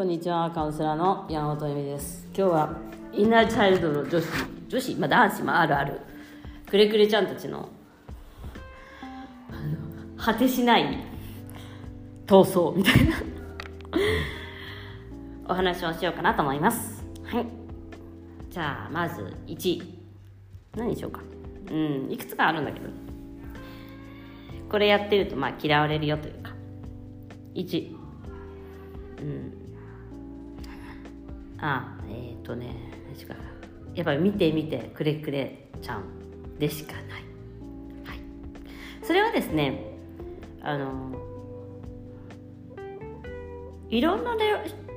こんにちはカウンセラーの山本恵美です。今日はインナーチャイルドの女子女子、まあ、男子もあるある。くれくれちゃんたちの果てしない闘争みたいな お話をしようかなと思います。はい。じゃあまず1何にしようか。うんいくつかあるんだけど。これやってるとまあ嫌われるよというか。1うん。あえっ、ー、とねやっぱり見て見てくれくれちゃんでしかない、はい、それはですねあのいろんな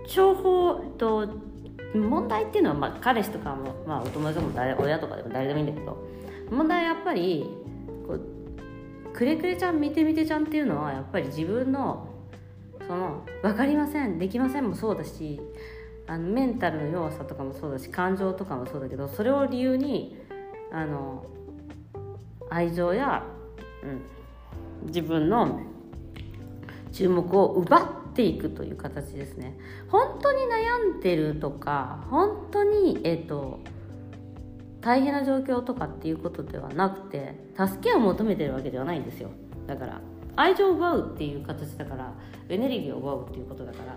情報と問題っていうのは、まあ、彼氏とかも、まあ、お友達も誰親とかでも誰でもいいんだけど問題はやっぱりこうくれくれちゃん見て見てちゃんっていうのはやっぱり自分のその分かりませんできませんもそうだしあのメンタルの弱さとかもそうだし感情とかもそうだけどそれを理由にあの愛情や、うん、自分の注目を奪っていくという形ですね。本当に悩んでるとか本当にえっ、ー、と大変な状況とかっていうことではなくて助けを求めてるわけではないんですよ。だから愛情を奪うっていう形だからエネルギーを奪うっていうことだから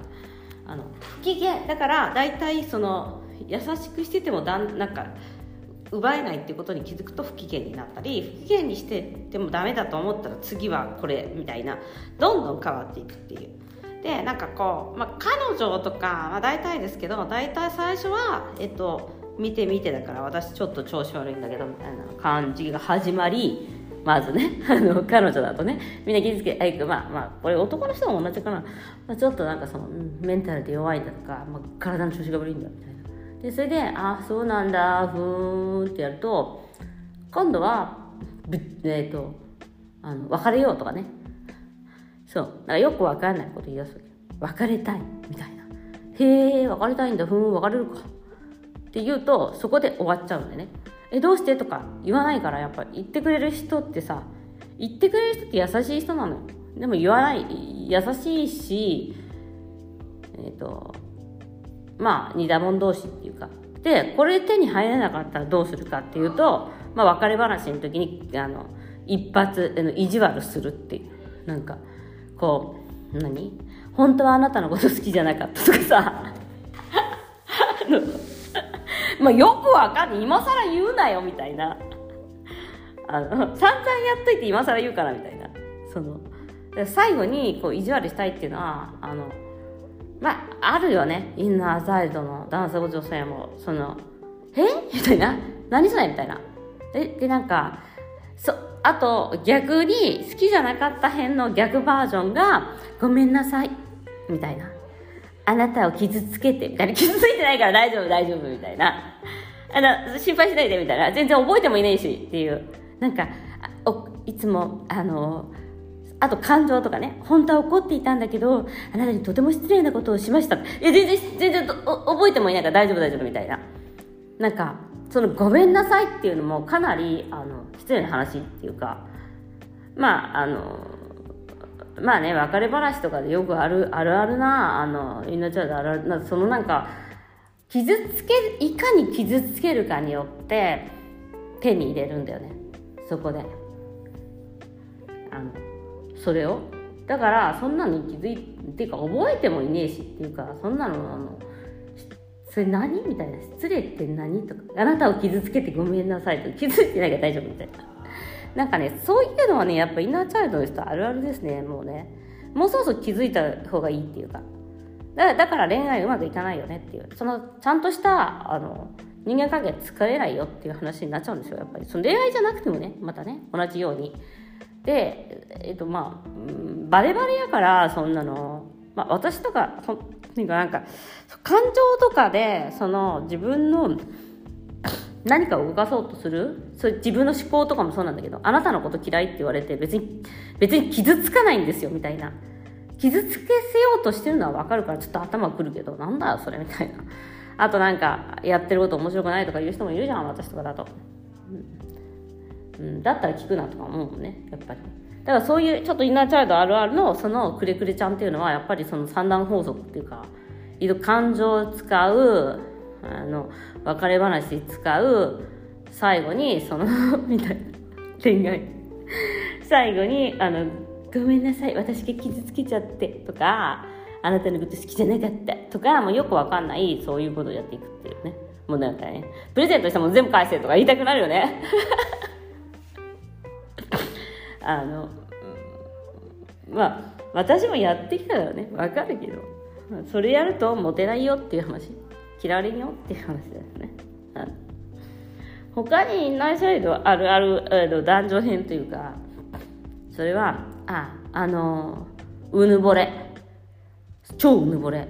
あの不機嫌だから大体その優しくしててもだんなんか奪えないっていうことに気づくと不機嫌になったり不機嫌にしててもダメだと思ったら次はこれみたいなどんどん変わっていくっていう。でなんかこう、まあ、彼女とか、まあ、大体ですけど大体最初はえっと見て見てだから私ちょっと調子悪いんだけどみたいな感じが始まりまずね、あの、彼女だとね、みんな傷つけ、あまあまあ、これ男の人も同じかな。まあ、ちょっとなんかその、メンタルで弱いんだとか、まあ、体の調子が悪いんだみたいな。で、それで、あ、そうなんだ、ふーんってやると、今度は、えっ、ー、と、あの、別れようとかね。そう。だかよくわかんないこと言い出すわけ。別れたい、みたいな。へえ、別れたいんだ、ふーん、別れるか。って言うと、そこで終わっちゃうんでね。えどうして？とか言わないからやっぱ言ってくれる人ってさ言ってくれる人って優しい人なのよ。でも言わない優しいしえっ、ー、とまあ似た者同士っていうか。でこれ手に入らなかったらどうするかっていうと、まあ、別れ話の時にあの一発あの意地悪するっていう。なんかこう何？本当はあなたのこと好きじゃなかったとかさ。まあよくわかんない。今更言うなよみたいな。あの散々やっといて今更言うからみたいな。その最後にこう意地悪したいっていうのはあのまああるよね。インナーサイドの男性も女性も。そのえ？みたいな。何それみたいな。え？でなんかそあと逆に好きじゃなかった辺の逆バージョンがごめんなさい。みたいな。あなたを傷つけて、みたいな。傷ついてないから大丈夫、大丈夫、みたいな。あの、心配しないで、みたいな。全然覚えてもいないし、っていう。なんか、おいつも、あの、あと感情とかね、本当は怒っていたんだけど、あなたにとても失礼なことをしました。いや、全然、全然覚えてもいないから大丈夫、大丈夫、みたいな。なんか、そのごめんなさいっていうのもかなり、あの、失礼な話っていうか、まあ、あの、まあね別れ話とかでよくあるあるあるなあのインナーチャイルドあるあるなそのなんか傷つけいかに傷つけるかによって手に入れるんだよね。そこで。あのそれを。だからそんなのに気づいていうか覚えてもいねえしっていうかそんなのあのそれ何みたいな。失礼って何とか。あなたを傷つけてごめんなさいと気づいてないから大丈夫みたいな。なんかねそういうのはねやっぱインナーチャイルドの人あるあるですねもうね。もうそろそろ気づいた方がいいっていうか。だだから恋愛うまくいかないよねっていう。そのちゃんとしたあの人間関係疲れないよっていう話になっちゃうんですよやっぱり。その恋愛じゃなくてもねまたね同じように。でえっとまあバレバレやからそんなの。まあ私とかそなんか感情とかでその自分の何かを動かそうとする？それ自分の思考とかもそうなんだけどあなたのこと嫌いって言われて別に別に傷つかないんですよみたいな。傷つけせようとしてるのは分かるからちょっと頭くるけどなんだよそれみたいな。あとなんかやってること面白くないとか言う人もいるじゃん私とかだと、うん、だったら聞くなとか思うもんねやっぱり。だからそういうちょっとインナーチャイルドあるあるのそのくれくれちゃんっていうのはやっぱりその三段法則っていうか感情を使うあの別れ話使う最後にその みたいな。恋愛。最後にあの「ごめんなさい私が傷つけちゃって」とか「あなたのこと好きじゃなかった」とかもうよくわかんないそういうことをやっていくっていうね。もうなんかね。プレゼントしても全部返せとか言いたくなるよね。あのまあ私もやってきたからね。わかるけど。それやるとモテないよっていう話。嫌われんよっていう話ですね、他にインナーチャイドあるあるあの男女編というかそれはああのうぬぼれ。超うぬぼれ。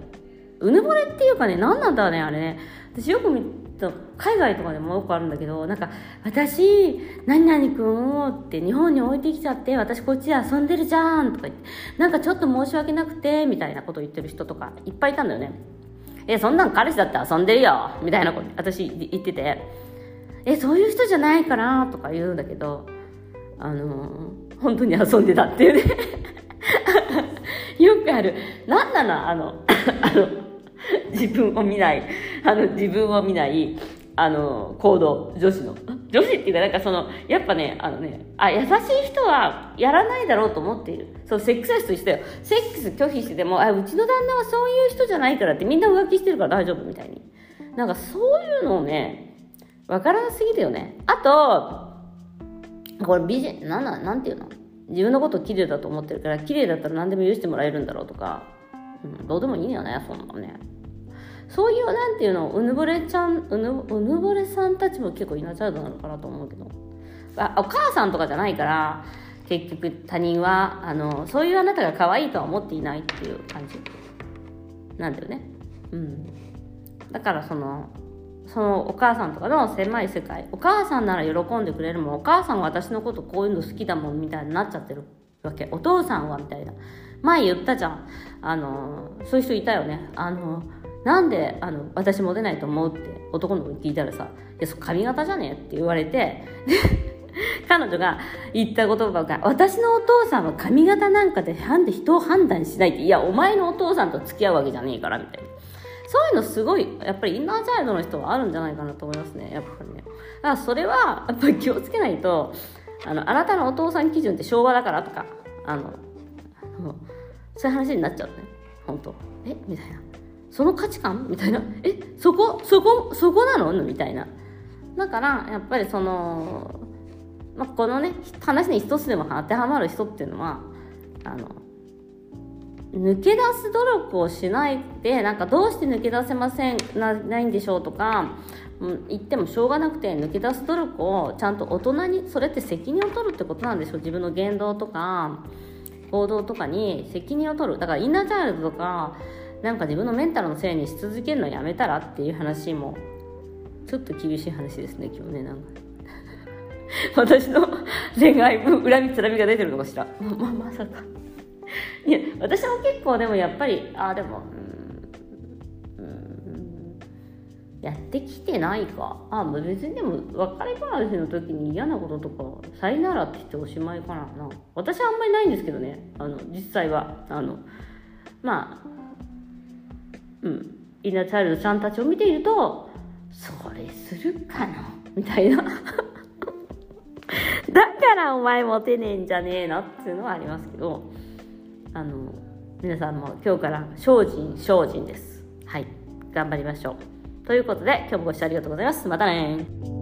うぬぼれっていうかね何なんだろうねあれね。私よく見た海外とかでもよくあるんだけどなんか私何々くんをって日本に置いてきちゃって私こっちで遊んでるじゃんとか言ってなんかちょっと申し訳なくてみたいなこと言ってる人とかいっぱいいたんだよね。えそんなん彼氏だって遊んでるよみたいなこと私言っててえそういう人じゃないかなとか言うんだけどあの本当に遊んでたっていうね。よくある。何なのあの あの自分を見ない、あの、自分を見ない、あの、行動、女子の。女子っていうか、なんかその、やっぱね、あのね、あ、優しい人はやらないだろうと思っている。そう、セックスレスとしてよ。セックス拒否してても、あ、うちの旦那はそういう人じゃないからってみんな浮気してるから大丈夫みたいに。なんかそういうのをね、わからなすぎだよね。あと、これ美人、なんな、なんていうの？自分のこと綺麗だと思ってるから、綺麗だったら何でも許してもらえるんだろうとか、うん、どうでもいいよね、そんなのね。そういうなんていうのうぬぼれちゃんうぬうぬぼれさんたちも結構イナチャイルドなのかなと思うけど。あお母さんとかじゃないから結局他人はあのそういうあなたが可愛いとは思っていないっていう感じ。なんだよね。うん。だからそのそのお母さんとかの狭い世界お母さんなら喜んでくれるもんお母さんは私のことこういうの好きだもんみたいになっちゃってる。わけ。お父さんはみたいな。前言ったじゃん。あのそういう人いたよね。あのなんであの私モテないと思うって男の子に聞いたらさ「いやそ髪型じゃね？え」って言われて 彼女が言った言葉が「私のお父さんは髪型なんかでなんで人を判断しない」って「いやお前のお父さんと付き合うわけじゃねえから」みたいな。そういうのすごいやっぱりインナーチャイルドの人はあるんじゃないかなと思いますねやっぱりね。だからそれはやっぱり 気をつけないとあのあなたのお父さん基準って昭和だからとかあのそういう話になっちゃうね。本当。え？みたいな。その価値観？みたいな。えそこそこそこなの？みたいな。だからやっぱりその、まあ、このね話に一つでも当てはまる人っていうのはあの抜け出す努力をしないでなんかどうして抜け出せませんなないんでしょうとか、うん、言ってもしょうがなくて抜け出す努力をちゃんと大人にそれって責任を取るってことなんでしょう？自分の言動とか行動とかに責任を取る。だからインナーチャイルドとかなんか自分のメンタルのせいにし続けるのやめたらっていう話もちょっと厳しい話ですね今日ねなんか。私の恋愛恨みつらみが出てるのかしら。まままさか。いや私も結構でもやっぱりああでもうんやってきてないか。あ別にでも別れ話の時に嫌なこととかさよならって言っておしまいかな。私はあんまりないんですけどね。あの実際は。あのまあうん、イナチャイルドちゃんたちを見ているとそれするかな？みたいな。だからお前モテねえんじゃねえのっていうのはありますけどあの皆さんも今日から精進精進です。はい。頑張りましょう。ということで今日もご視聴ありがとうございます。またね